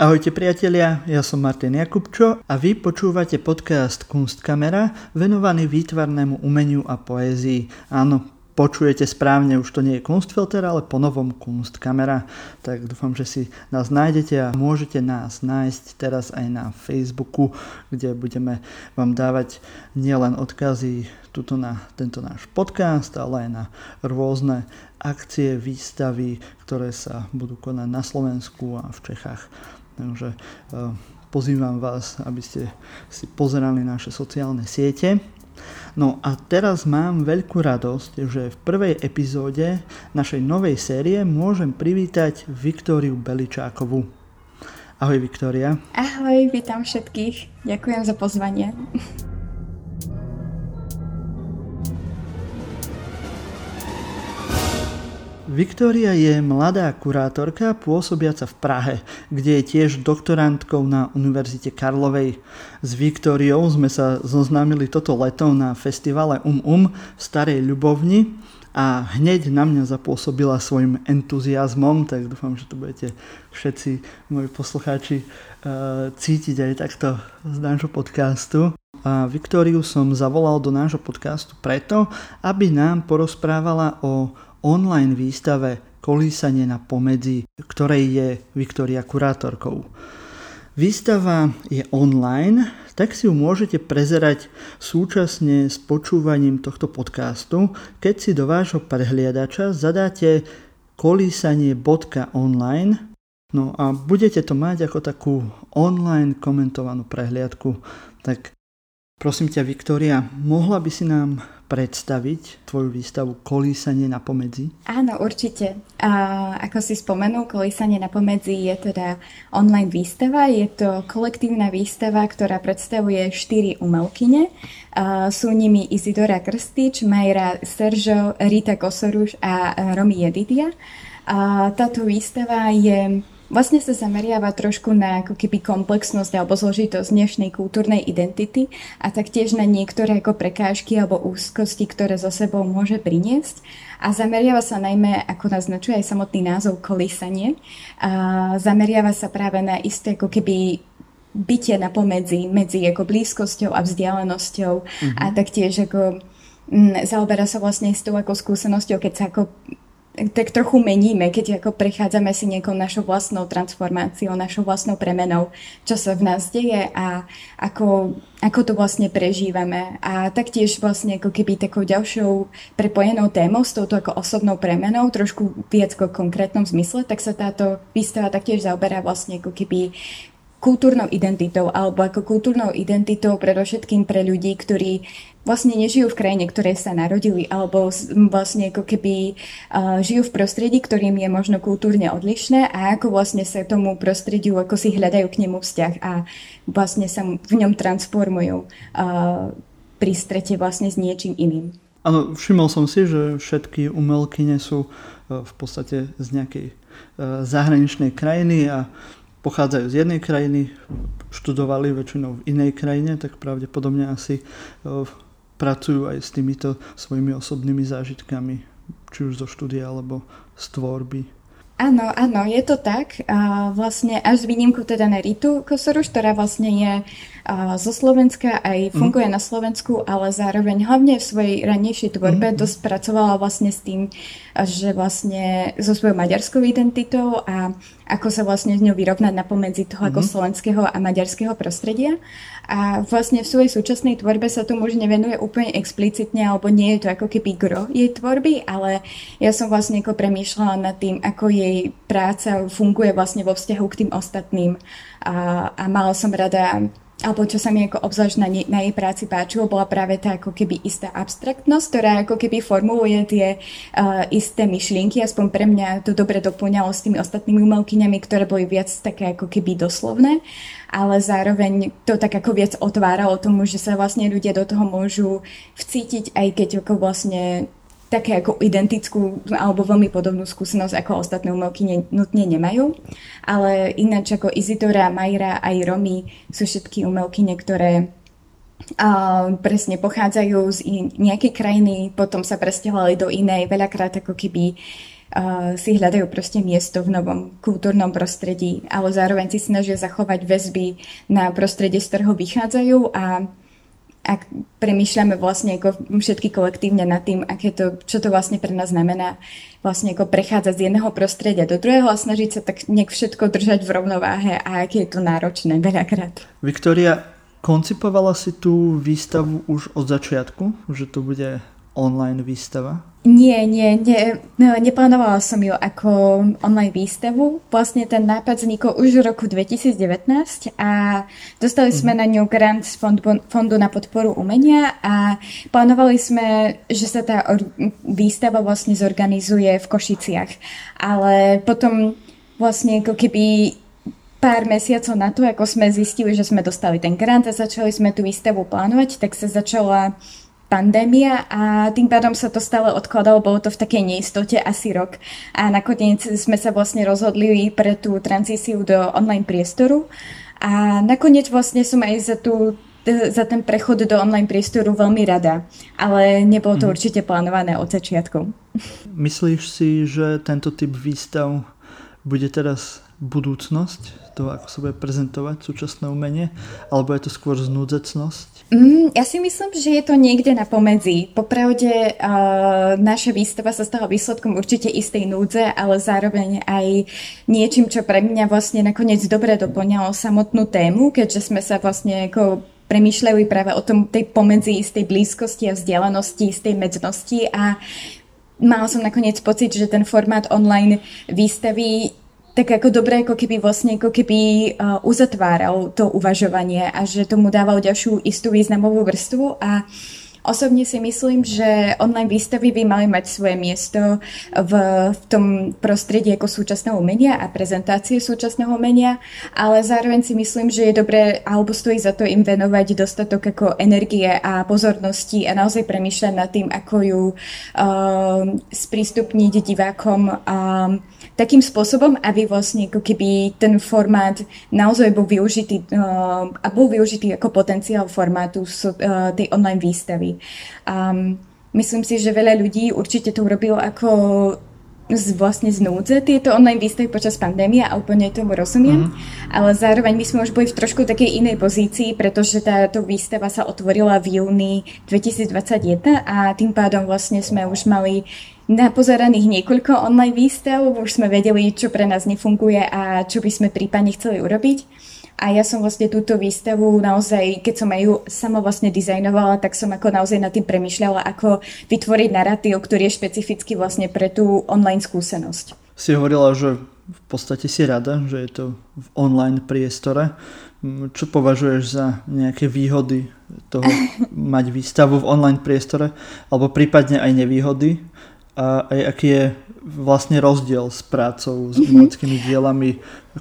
Ahojte priatelia, ja som Martin Jakubčo a vy počúvate podcast Kunstkamera venovaný výtvarnému umeniu a poézii. Áno, počujete správne, už to nie je Kunstfilter, ale po novom Kunstkamera. Tak dúfam, že si nás nájdete a môžete nás nájsť teraz aj na Facebooku, kde budeme vám dávať nielen odkazy tuto na tento náš podcast, ale aj na rôzne akcie, výstavy, ktoré sa budú konať na Slovensku a v Čechách. Takže eh, pozývam vás, aby ste si pozerali naše sociálne siete. No a teraz mám veľkú radosť, že v prvej epizóde našej novej série môžem privítať Viktóriu Beličákovú. Ahoj Viktória. Ahoj, vítam všetkých. Ďakujem za pozvanie. Viktória je mladá kurátorka pôsobiaca v Prahe, kde je tiež doktorantkou na Univerzite Karlovej. S Viktóriou sme sa zoznámili toto leto na festivale Um Um v Starej Ľubovni a hneď na mňa zapôsobila svojim entuziasmom, tak dúfam, že to budete všetci moji poslucháči uh, cítiť aj takto z nášho podcastu. A Viktóriu som zavolal do nášho podcastu preto, aby nám porozprávala o online výstave Kolísanie na pomedzi, ktorej je Viktória kurátorkou. Výstava je online, tak si ju môžete prezerať súčasne s počúvaním tohto podcastu, keď si do vášho prehliadača zadáte kolísanie.online no a budete to mať ako takú online komentovanú prehliadku. Tak prosím ťa, Viktória, mohla by si nám predstaviť tvoju výstavu Kolísanie na pomedzi? Áno, určite. A ako si spomenul, Kolísanie na pomedzi je teda online výstava. Je to kolektívna výstava, ktorá predstavuje štyri umelkyne. A sú nimi Izidora Krstič, Majra Seržo, Rita Kosoruš a Romy Jedidia. A táto výstava je Vlastne sa zameriava trošku na ako keby komplexnosť alebo zložitosť dnešnej kultúrnej identity a taktiež na niektoré ako prekážky alebo úzkosti, ktoré zo sebou môže priniesť. A zameriava sa najmä, ako naznačuje aj samotný názov, kolísanie. A zameriava sa práve na isté ako keby bytie na pomedzi, medzi ako blízkosťou a vzdialenosťou mm-hmm. a taktiež ako m, zaoberá sa vlastne s tou ako skúsenosťou, keď sa ako tak trochu meníme, keď ako prechádzame si nejakou našou vlastnou transformáciou, našou vlastnou premenou, čo sa v nás deje a ako, ako to vlastne prežívame. A taktiež vlastne ako keby takou ďalšou prepojenou témou s touto ako osobnou premenou, trošku viac ako konkrétnom zmysle, tak sa táto výstava taktiež zaoberá vlastne ako keby kultúrnou identitou alebo ako kultúrnou identitou predovšetkým pre ľudí, ktorí vlastne nežijú v krajine, ktoré sa narodili alebo vlastne ako keby žijú v prostredí, ktorým je možno kultúrne odlišné a ako vlastne sa tomu prostrediu, ako si hľadajú k nemu vzťah a vlastne sa v ňom transformujú pri strete vlastne s niečím iným. Áno, všimol som si, že všetky umelkyne sú v podstate z nejakej zahraničnej krajiny a pochádzajú z jednej krajiny, študovali väčšinou v inej krajine, tak pravdepodobne asi pracujú aj s týmito svojimi osobnými zážitkami, či už zo štúdia alebo z tvorby. Áno, áno, je to tak. A vlastne až s výnimkou teda na Ritu Kosoruš, ktorá vlastne je zo Slovenska, aj mhm. funguje mm. na Slovensku, ale zároveň hlavne v svojej ranejšej tvorbe mm. dosť pracovala vlastne s tým, že vlastne so svojou maďarskou identitou a ako sa vlastne s ňou vyrovnať na pomedzi toho mm. ako mhm. slovenského a maďarského prostredia. A vlastne v svojej súčasnej tvorbe sa tomu už nevenuje úplne explicitne, alebo nie je to ako keby gro jej tvorby, ale ja som vlastne ako premýšľala nad tým, ako jej práca funguje vlastne vo vzťahu k tým ostatným. A, a mala som rada alebo čo sa mi ako obzvlášť na, na jej práci páčilo, bola práve tá ako keby istá abstraktnosť, ktorá ako keby formuluje tie uh, isté myšlienky, aspoň pre mňa to dobre doplňalo s tými ostatnými umelkyňami, ktoré boli viac také ako keby doslovné, ale zároveň to tak ako viac otváralo tomu, že sa vlastne ľudia do toho môžu vcítiť, aj keď ako vlastne také ako identickú alebo veľmi podobnú skúsenosť ako ostatné umelky ne, nutne nemajú. Ale ináč ako Izidora, Majra aj Romy sú všetky umelkyne, ktoré a presne pochádzajú z nejakej krajiny, potom sa presťahovali do inej, veľakrát ako keby uh, si hľadajú proste miesto v novom kultúrnom prostredí, ale zároveň si snažia zachovať väzby na prostredie, z ktorého vychádzajú a ak premýšľame vlastne ako všetky kolektívne nad tým, aké to, čo to vlastne pre nás znamená vlastne ako prechádzať z jedného prostredia do druhého a snažiť sa tak nejak všetko držať v rovnováhe a aké je to náročné veľakrát. Viktoria, koncipovala si tú výstavu už od začiatku, že to bude online výstava? Nie, nie, nie, no, neplánovala som ju ako online výstavu. Vlastne ten nápad vznikol už v roku 2019 a dostali sme mm-hmm. na ňu grant z fondu, fondu na podporu umenia a plánovali sme, že sa tá výstava vlastne zorganizuje v Košiciach. Ale potom vlastne ako keby pár mesiacov na to, ako sme zistili, že sme dostali ten grant a začali sme tú výstavu plánovať, tak sa začala pandémia a tým pádom sa to stále odkladalo, bolo to v takej neistote asi rok a nakoniec sme sa vlastne rozhodli pre tú tranzíciu do online priestoru a nakoniec vlastne som aj za tú za ten prechod do online priestoru veľmi rada, ale nebolo to mm. určite plánované od začiatku. Myslíš si, že tento typ výstav bude teraz budúcnosť toho, ako sa bude prezentovať súčasné umenie, alebo je to skôr znúdzecnosť? Mm, ja si myslím, že je to niekde na pomedzi. Popravde uh, naša výstava sa stala výsledkom určite istej núdze, ale zároveň aj niečím, čo pre mňa vlastne nakoniec dobre doplňalo samotnú tému, keďže sme sa vlastne ako premýšľali práve o tom tej pomedzi istej blízkosti a vzdialenosti, istej medznosti a mal som nakoniec pocit, že ten formát online výstavy tak ako dobre, ako keby vlastne ako keby uzatváral to uvažovanie a že tomu dával ďalšiu istú významovú vrstvu. A Osobne si myslím, že online výstavy by mali mať svoje miesto v, v tom prostredí ako súčasného umenia a prezentácie súčasného umenia, ale zároveň si myslím, že je dobré alebo stojí za to im venovať dostatok ako energie a pozornosti a naozaj premýšľať nad tým, ako ju uh, sprístupniť divákom uh, takým spôsobom, aby vlastne ako keby ten formát naozaj bol využitý uh, a bol využitý ako potenciál formátu so, uh, tej online výstavy. Um, myslím si, že veľa ľudí určite to urobilo ako z, vlastne z núdze tieto online výstavy počas pandémie a úplne tomu rozumiem, mm. ale zároveň my sme už boli v trošku takej inej pozícii, pretože táto výstava sa otvorila v júni 2021 a tým pádom vlastne sme už mali napozeraných niekoľko online výstav, už sme vedeli, čo pre nás nefunguje a čo by sme prípadne chceli urobiť. A ja som vlastne túto výstavu naozaj, keď som ju sama vlastne dizajnovala, tak som ako naozaj nad tým premyšľala, ako vytvoriť narratív, ktorý je špecificky vlastne pre tú online skúsenosť. Si hovorila, že v podstate si rada, že je to v online priestore. Čo považuješ za nejaké výhody toho mať výstavu v online priestore, alebo prípadne aj nevýhody? A aj aký je vlastne rozdiel s prácou, s mhm. umeleckými dielami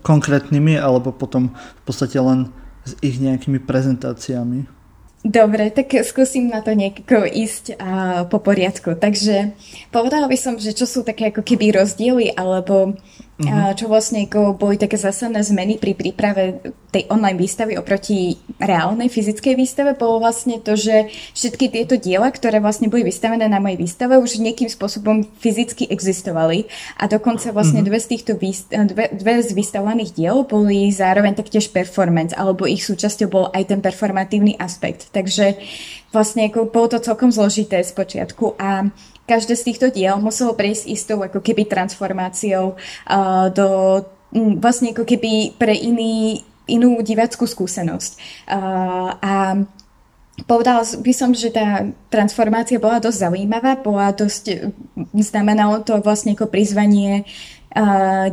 konkrétnymi alebo potom v podstate len s ich nejakými prezentáciami. Dobre, tak skúsim na to nejako ísť a, po poriadku. Takže povedala by som, že čo sú také ako keby rozdiely, alebo uh-huh. a, čo vlastne ako boli také zásadné zmeny pri príprave tej online výstavy oproti reálnej fyzickej výstave, bolo vlastne to, že všetky tieto diela, ktoré vlastne boli vystavené na mojej výstave, už nejakým spôsobom fyzicky existovali. A dokonca vlastne uh-huh. dve z týchto výst- dve, dve z vystavovaných diel boli zároveň taktiež performance, alebo ich súčasťou bol aj ten performatívny aspekt. Takže vlastne ako bolo to celkom zložité z počiatku a každé z týchto diel muselo prejsť istou ako keby transformáciou uh, do vlastne ako keby pre iný, inú divackú skúsenosť. Uh, a Povedala by som, že tá transformácia bola dosť zaujímavá, bola dosť, znamenalo to vlastne ako prizvanie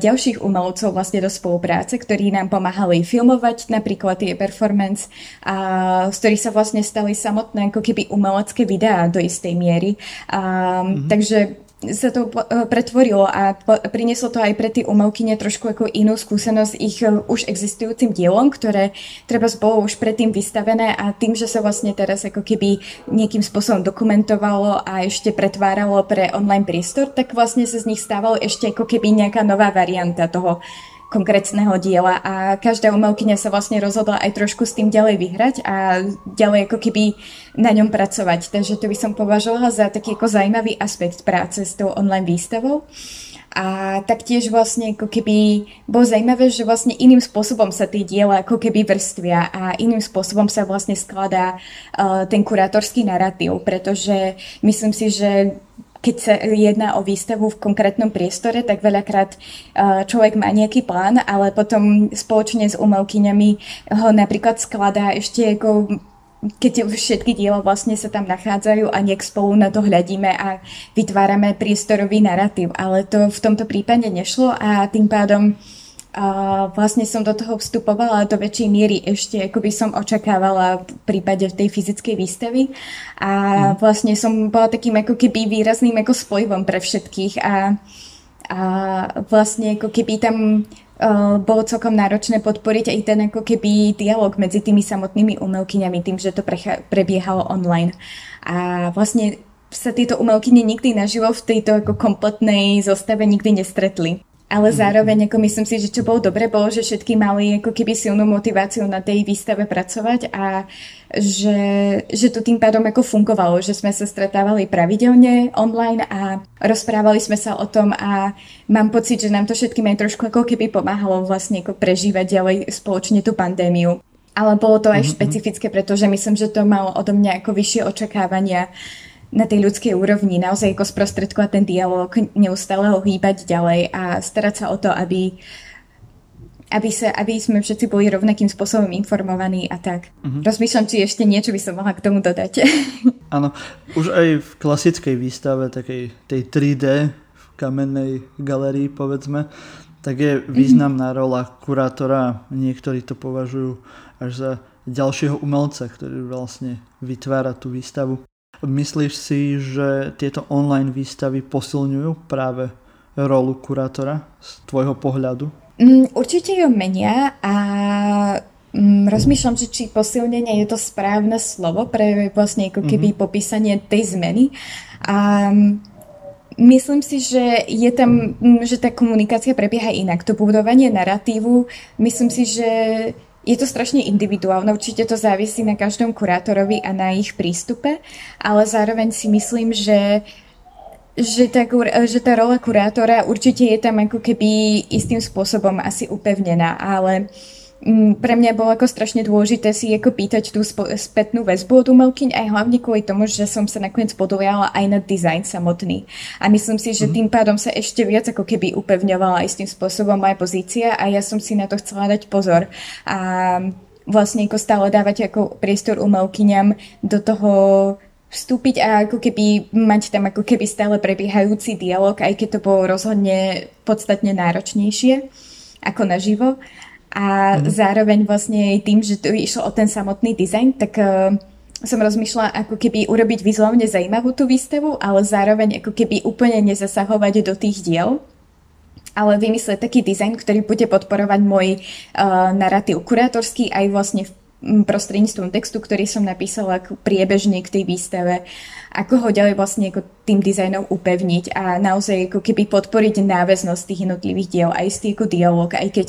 ďalších umelcov vlastne do spolupráce, ktorí nám pomáhali filmovať napríklad tie performance, a, z ktorých sa vlastne stali samotné ako keby umelecké videá do istej miery. A, mm-hmm. Takže sa to e, pretvorilo a prinieslo to aj pre tie umelkyne trošku ako inú skúsenosť ich e, už existujúcim dielom, ktoré treba bolo už predtým vystavené a tým, že sa vlastne teraz ako keby nejakým spôsobom dokumentovalo a ešte pretváralo pre online priestor, tak vlastne sa z nich stávalo ešte ako keby nejaká nová varianta toho konkrétneho diela a každá umelkyňa sa vlastne rozhodla aj trošku s tým ďalej vyhrať a ďalej ako keby na ňom pracovať. Takže to by som považovala za taký ako zaujímavý aspekt práce s tou online výstavou. A taktiež vlastne ako keby bolo zaujímavé, že vlastne iným spôsobom sa tie diela ako keby vrstvia a iným spôsobom sa vlastne skladá uh, ten kurátorský narratív, pretože myslím si, že keď sa jedná o výstavu v konkrétnom priestore, tak veľakrát uh, človek má nejaký plán, ale potom spoločne s umelkyňami ho napríklad skladá ešte ako keď všetky diela vlastne sa tam nachádzajú a nejak spolu na to hľadíme a vytvárame priestorový narratív. Ale to v tomto prípade nešlo a tým pádom a vlastne som do toho vstupovala do väčšej miery ešte, ako by som očakávala v prípade tej fyzickej výstavy. A mhm. vlastne som bola takým ako keby výrazným ako spojivom pre všetkých a, a vlastne ako keby tam uh, bolo celkom náročné podporiť aj ten ako keby dialog medzi tými samotnými umelkyňami, tým, že to precha- prebiehalo online. A vlastne sa tieto umelkyne nikdy naživo v tejto ako kompletnej zostave nikdy nestretli. Ale mhm. zároveň, ako myslím si, že čo bolo dobre, bolo, že všetky mali ako keby silnú motiváciu na tej výstave pracovať a že, že to tým pádom ako fungovalo, že sme sa stretávali pravidelne online a rozprávali sme sa o tom a mám pocit, že nám to všetkým aj trošku ako keby pomáhalo vlastne ako prežívať ďalej spoločne tú pandémiu. Ale bolo to aj mm-hmm. špecifické, pretože myslím, že to malo odo mňa ako vyššie očakávania na tej ľudskej úrovni, naozaj ako sprostredkovať ten dialog, neustále ho hýbať ďalej a starať sa o to, aby, aby, sa, aby sme všetci boli rovnakým spôsobom informovaní a tak. Uh-huh. Rozmýšľam, či ešte niečo by som mohla k tomu dodať. Áno, už aj v klasickej výstave, takej tej 3D v kamennej galerii, povedzme, tak je mhm. významná rola kurátora. Niektorí to považujú až za ďalšieho umelca, ktorý vlastne vytvára tú výstavu. Myslíš si, že tieto online výstavy posilňujú práve rolu kurátora z tvojho pohľadu? Mm, určite ju menia a mm, rozmýšľam, že či posilnenie je to správne slovo pre vlastne ako keby mm-hmm. popísanie tej zmeny. A Myslím si, že je tam, mm, že tá komunikácia prebieha inak. To budovanie narratívu, myslím si, že je to strašne individuálne, určite to závisí na každom kurátorovi a na ich prístupe, ale zároveň si myslím, že že tá, že tá rola kurátora určite je tam ako keby istým spôsobom asi upevnená, ale uh, pre mňa bolo ako strašne dôležité si ako pýtať tú spätnú väzbu od umelkyň aj hlavne kvôli tomu, že som sa nakoniec podujala aj na dizajn samotný. A myslím si, že mm. tým pádom sa ešte viac ako keby upevňovala aj s tým spôsobom moja pozícia a ja som si na to chcela dať pozor. A vlastne ako stále dávať ako priestor umelkyňam do toho vstúpiť a ako keby mať tam ako keby stále prebiehajúci dialog, aj keď to bolo rozhodne podstatne náročnejšie ako naživo. A mm. zároveň vlastne tým, že to išlo o ten samotný dizajn, tak uh, som rozmýšľala ako keby urobiť vizuálne zaujímavú tú výstavu, ale zároveň ako keby úplne nezasahovať do tých diel, ale vymyslieť taký dizajn, ktorý bude podporovať môj uh, narratív kurátorský aj vlastne v prostredníctvom textu, ktorý som napísala priebežne k tej výstave, ako ho ďalej vlastne ako tým dizajnom upevniť a naozaj ako keby podporiť náväznosť tých jednotlivých diel, aj z ako dialog, aj keď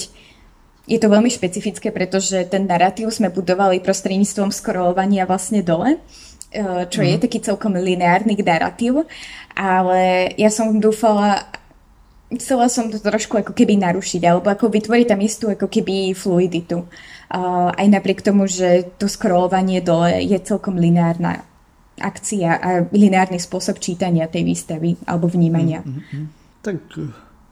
je to veľmi špecifické, pretože ten narratív sme budovali prostredníctvom scrollovania vlastne dole, e, čo mm. je mhm. taký celkom lineárny narratív, ale ja som dúfala, chcela som to trošku ako keby narušiť, alebo ako vytvoriť tam istú ako keby fluiditu. Uh, aj napriek tomu, že to scrollovanie dole je celkom lineárna akcia a lineárny spôsob čítania tej výstavy alebo vnímania. Mm-hmm. Tak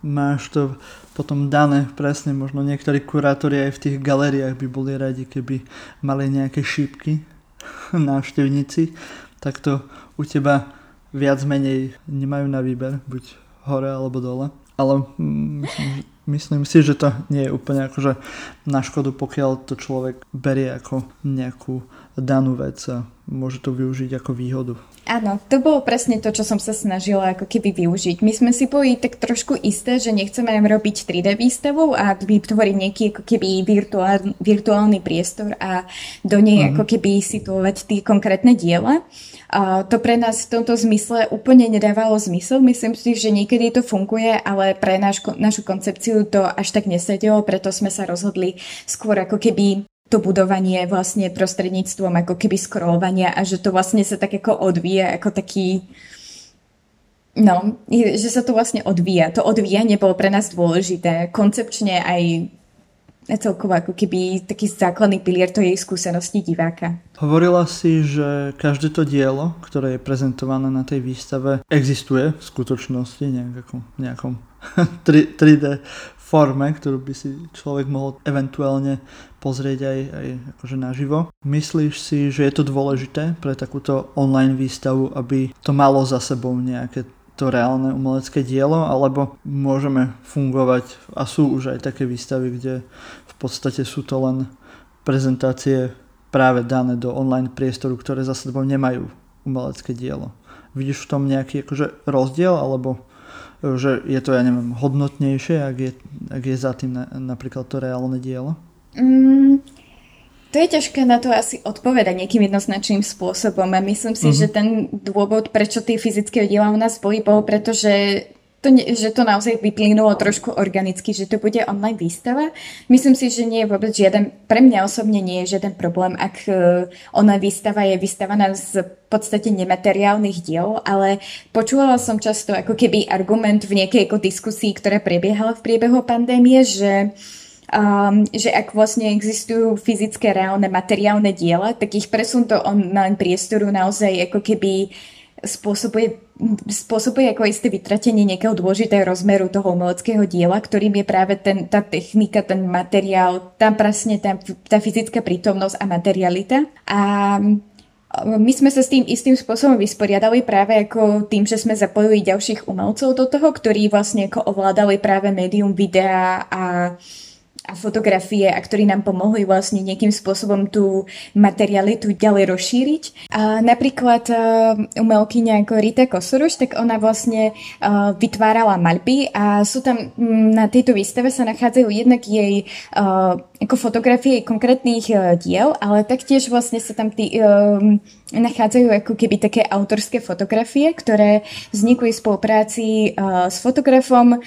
máš to potom dané presne, možno niektorí kurátori aj v tých galériách by boli radi, keby mali nejaké šípky návštevníci, tak to u teba viac menej nemajú na výber, buď hore alebo dole. Ale myslím, myslím si, že to nie je úplne akože na škodu, pokiaľ to človek berie ako nejakú danú vec a môže to využiť ako výhodu. Áno, to bolo presne to, čo som sa snažila ako keby využiť. My sme si boli tak trošku isté, že nechceme robiť 3D výstavu a vytvoriť nejaký ako keby virtuál, virtuálny priestor a do nej uh-huh. ako keby situovať tie konkrétne diela. A to pre nás v tomto zmysle úplne nedávalo zmysel. Myslím si, že niekedy to funguje, ale pre náš, našu koncepciu to až tak nesedelo, preto sme sa rozhodli skôr ako keby to budovanie vlastne prostredníctvom ako keby scrollovania a že to vlastne sa tak ako odvíje ako taký No, že sa to vlastne odvíja. To odvíjanie bolo pre nás dôležité. Koncepčne aj celkovo ako keby taký základný pilier to jej skúsenosti diváka. Hovorila si, že každé to dielo, ktoré je prezentované na tej výstave, existuje v skutočnosti nejakom, nejakom 3D forme, ktorú by si človek mohol eventuálne pozrieť aj, aj akože naživo. Myslíš si, že je to dôležité pre takúto online výstavu, aby to malo za sebou nejaké to reálne umelecké dielo, alebo môžeme fungovať a sú už aj také výstavy, kde v podstate sú to len prezentácie práve dané do online priestoru, ktoré za sebou nemajú umelecké dielo. Vidíš v tom nejaký akože rozdiel, alebo že je to, ja neviem, hodnotnejšie, ak je, ak je za tým na, napríklad to reálne dielo? Mm, to je ťažké na to asi odpovedať nejakým jednoznačným spôsobom a myslím si, uh-huh. že ten dôvod, prečo tie fyzické diela u nás boli, bol preto, že to, že to naozaj vyplynulo trošku organicky, že to bude online výstava. Myslím si, že nie je vôbec žiaden, pre mňa osobne nie je žiaden problém, ak e, online výstava je vystavaná z podstate nemateriálnych diel, ale počúvala som často ako keby argument v nejakej ako diskusii, ktorá prebiehala v priebehu pandémie, že uh, um, že ak vlastne existujú fyzické, reálne, materiálne diela, tak ich presun do online priestoru naozaj ako keby spôsobuje, spôsobuje ako isté vytratenie nejakého dôležitého rozmeru toho umeleckého diela, ktorým je práve ten, tá technika, ten materiál, tam presne tá, tá fyzická prítomnosť a materialita. A my sme sa s tým istým spôsobom vysporiadali práve ako tým, že sme zapojili ďalších umelcov do toho, ktorí vlastne ako ovládali práve médium videa a a fotografie a ktorí nám pomohli vlastne nejakým spôsobom tú materialitu ďalej rozšíriť. A napríklad uh, umelkyňa ako Rita Kosoruš, tak ona vlastne uh, vytvárala maľby a sú tam na tejto výstave sa nachádzajú jednak jej uh, ako fotografie konkrétnych diel, ale taktiež vlastne sa tam tí, nachádzajú ako keby také autorské fotografie, ktoré vznikli v spolupráci uh, s fotografom uh,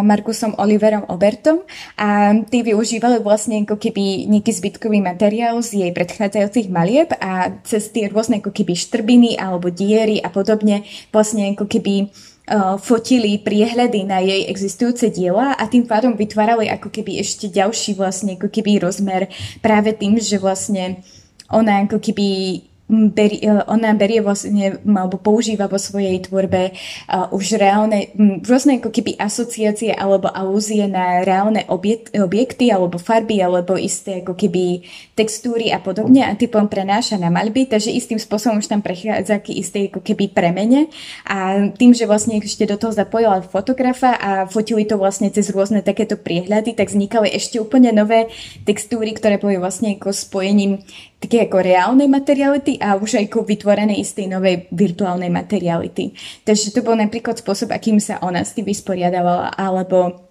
Markusom Oliverom Obertom a tí využívali vlastne ako keby nejaký zbytkový materiál z jej predchádzajúcich malieb a cez tie rôzne ako keby štrbiny alebo diery a podobne vlastne ako keby uh, fotili priehľady na jej existujúce diela a tým pádom vytvárali ako keby ešte ďalší vlastne ako keby rozmer práve tým, že vlastne ona ako keby beri, e, ona berie vlastne, alebo používa vo svojej tvorbe uh, už reálne, rôzne ako keby asociácie alebo alúzie na reálne objekt, objekty alebo farby alebo isté ako keby textúry a podobne a typom prenáša na maľby, takže istým spôsobom už tam prechádza k istej ako keby premene. A tým, že vlastne ešte do toho zapojila fotografa a fotili to vlastne cez rôzne takéto priehľady, tak vznikali ešte úplne nové textúry, ktoré boli vlastne ako spojením také ako reálnej materiality a už aj ako vytvorenej istej novej virtuálnej materiality. Takže to bol napríklad spôsob, akým sa ona s tým vysporiadavala, alebo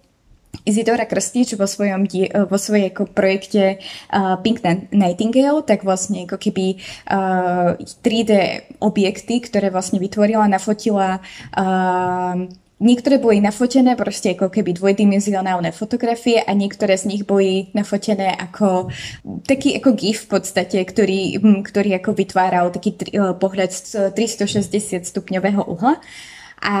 Isidora Krstič vo svojom vo svojej ako projekte uh, Pink Nightingale, tak vlastne ako keby uh, 3D objekty, ktoré vlastne vytvorila, nafotila uh, Niektoré boli nafotené proste ako keby dvojdimenzionálne fotografie a niektoré z nich boli nafotené ako taký ako GIF v podstate, ktorý, hm, ktorý ako vytváral taký eh, pohľad z 360 stupňového uhla. A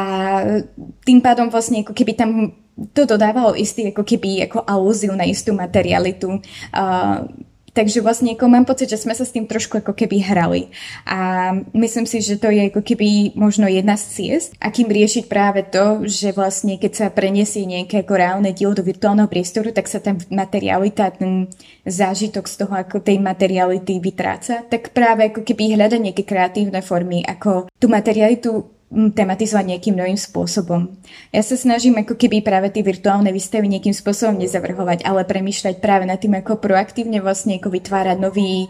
tým pádom vlastne ako keby tam to dodávalo istý ako keby ako alúziu na istú materialitu. Uh, Takže vlastne ako mám pocit, že sme sa s tým trošku ako keby hrali. A myslím si, že to je ako keby možno jedna z ciest, akým riešiť práve to, že vlastne keď sa preniesie nejaké ako reálne dielo do virtuálneho priestoru, tak sa tam materialita, ten zážitok z toho, ako tej materiality vytráca, tak práve ako keby hľada nejaké kreatívne formy, ako tú materialitu tematizovať nejakým novým spôsobom. Ja sa snažím ako keby práve tie virtuálne výstavy nejakým spôsobom nezavrhovať, ale premýšľať práve nad tým, ako proaktívne vlastne ako vytvárať nový,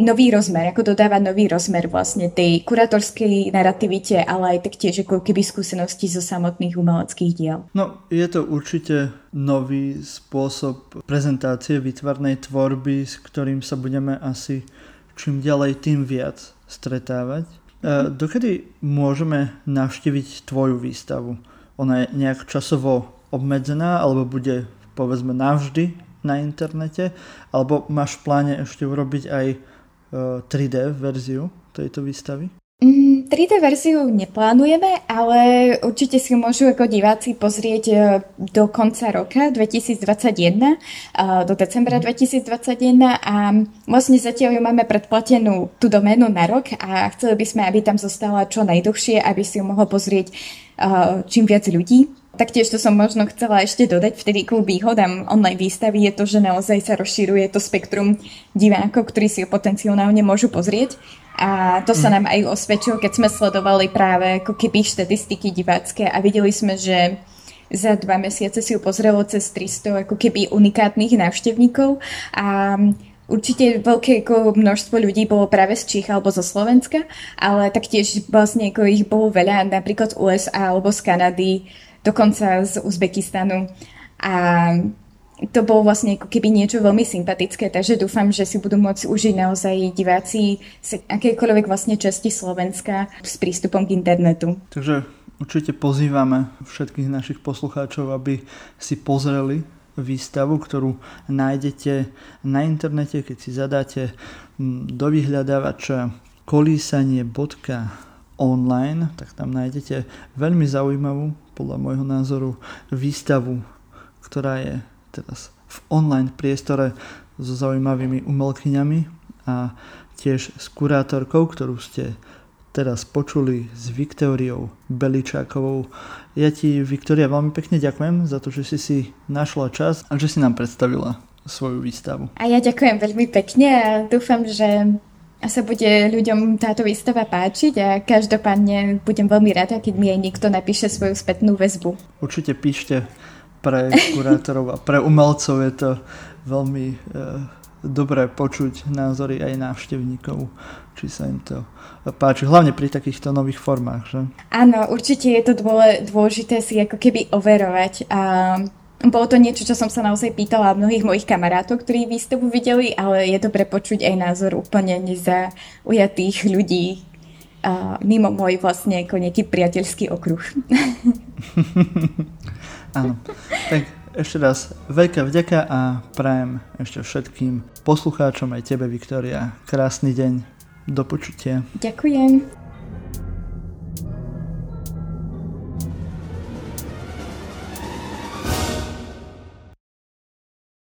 nový rozmer, ako dodávať nový rozmer vlastne tej kuratorskej narrativite, ale aj taktiež ako keby skúsenosti zo samotných umeleckých diel. No, je to určite nový spôsob prezentácie výtvarnej tvorby, s ktorým sa budeme asi čím ďalej tým viac stretávať. E, dokedy môžeme navštíviť tvoju výstavu? Ona je nejak časovo obmedzená alebo bude povedzme navždy na internete? Alebo máš v pláne ešte urobiť aj 3D e, verziu tejto výstavy? Mm, 3D verziu neplánujeme, ale určite si môžu ako diváci pozrieť e, do konca roka 2021, e, do decembra 2021 a vlastne zatiaľ ju máme predplatenú tú doménu na rok a chceli by sme, aby tam zostala čo najdlhšie, aby si ju mohol pozrieť e, čím viac ľudí. Taktiež to som možno chcela ešte dodať, vtedy ku výhodám online výstavy je to, že naozaj sa rozširuje to spektrum divákov, ktorí si ju potenciálne môžu pozrieť. A to sa mhm. nám aj osvedčilo, keď sme sledovali práve ako keby štatistiky divácké a videli sme, že za dva mesiace si ju pozrelo cez 300 ako keby unikátnych návštevníkov a Určite veľké ako množstvo ľudí bolo práve z Čích alebo zo Slovenska, ale taktiež vlastne ako ich bolo veľa napríklad z USA alebo z Kanady, dokonca z Uzbekistanu. A to bolo vlastne ako keby niečo veľmi sympatické, takže dúfam, že si budú môcť užiť naozaj diváci z akékoľvek vlastne časti Slovenska s prístupom k internetu. Takže určite pozývame všetkých našich poslucháčov, aby si pozreli výstavu, ktorú nájdete na internete, keď si zadáte mm, do vyhľadávača kolísanie.online, tak tam nájdete veľmi zaujímavú podľa môjho názoru výstavu, ktorá je teraz v online priestore so zaujímavými umelkyňami a tiež s kurátorkou, ktorú ste teraz počuli s Viktóriou Beličákovou. Ja ti, Viktória, veľmi pekne ďakujem za to, že si si našla čas a že si nám predstavila svoju výstavu. A ja ďakujem veľmi pekne a dúfam, že sa bude ľuďom táto výstava páčiť a každopádne budem veľmi rada, keď mi aj niekto napíše svoju spätnú väzbu. Určite píšte pre kurátorov a pre umelcov je to veľmi e, dobré počuť názory aj návštevníkov, či sa im to páči, hlavne pri takýchto nových formách. Že? Áno, určite je to dôležité si ako keby overovať a bolo to niečo, čo som sa naozaj pýtala mnohých mojich kamarátov, ktorí výstavu videli, ale je dobre počuť aj názor úplne nezaujatých ľudí mimo môj vlastne ako nejaký priateľský okruh. Áno. Tak ešte raz veľká vďaka a prajem ešte všetkým poslucháčom aj tebe, Viktória, krásny deň. Do počutia. Ďakujem.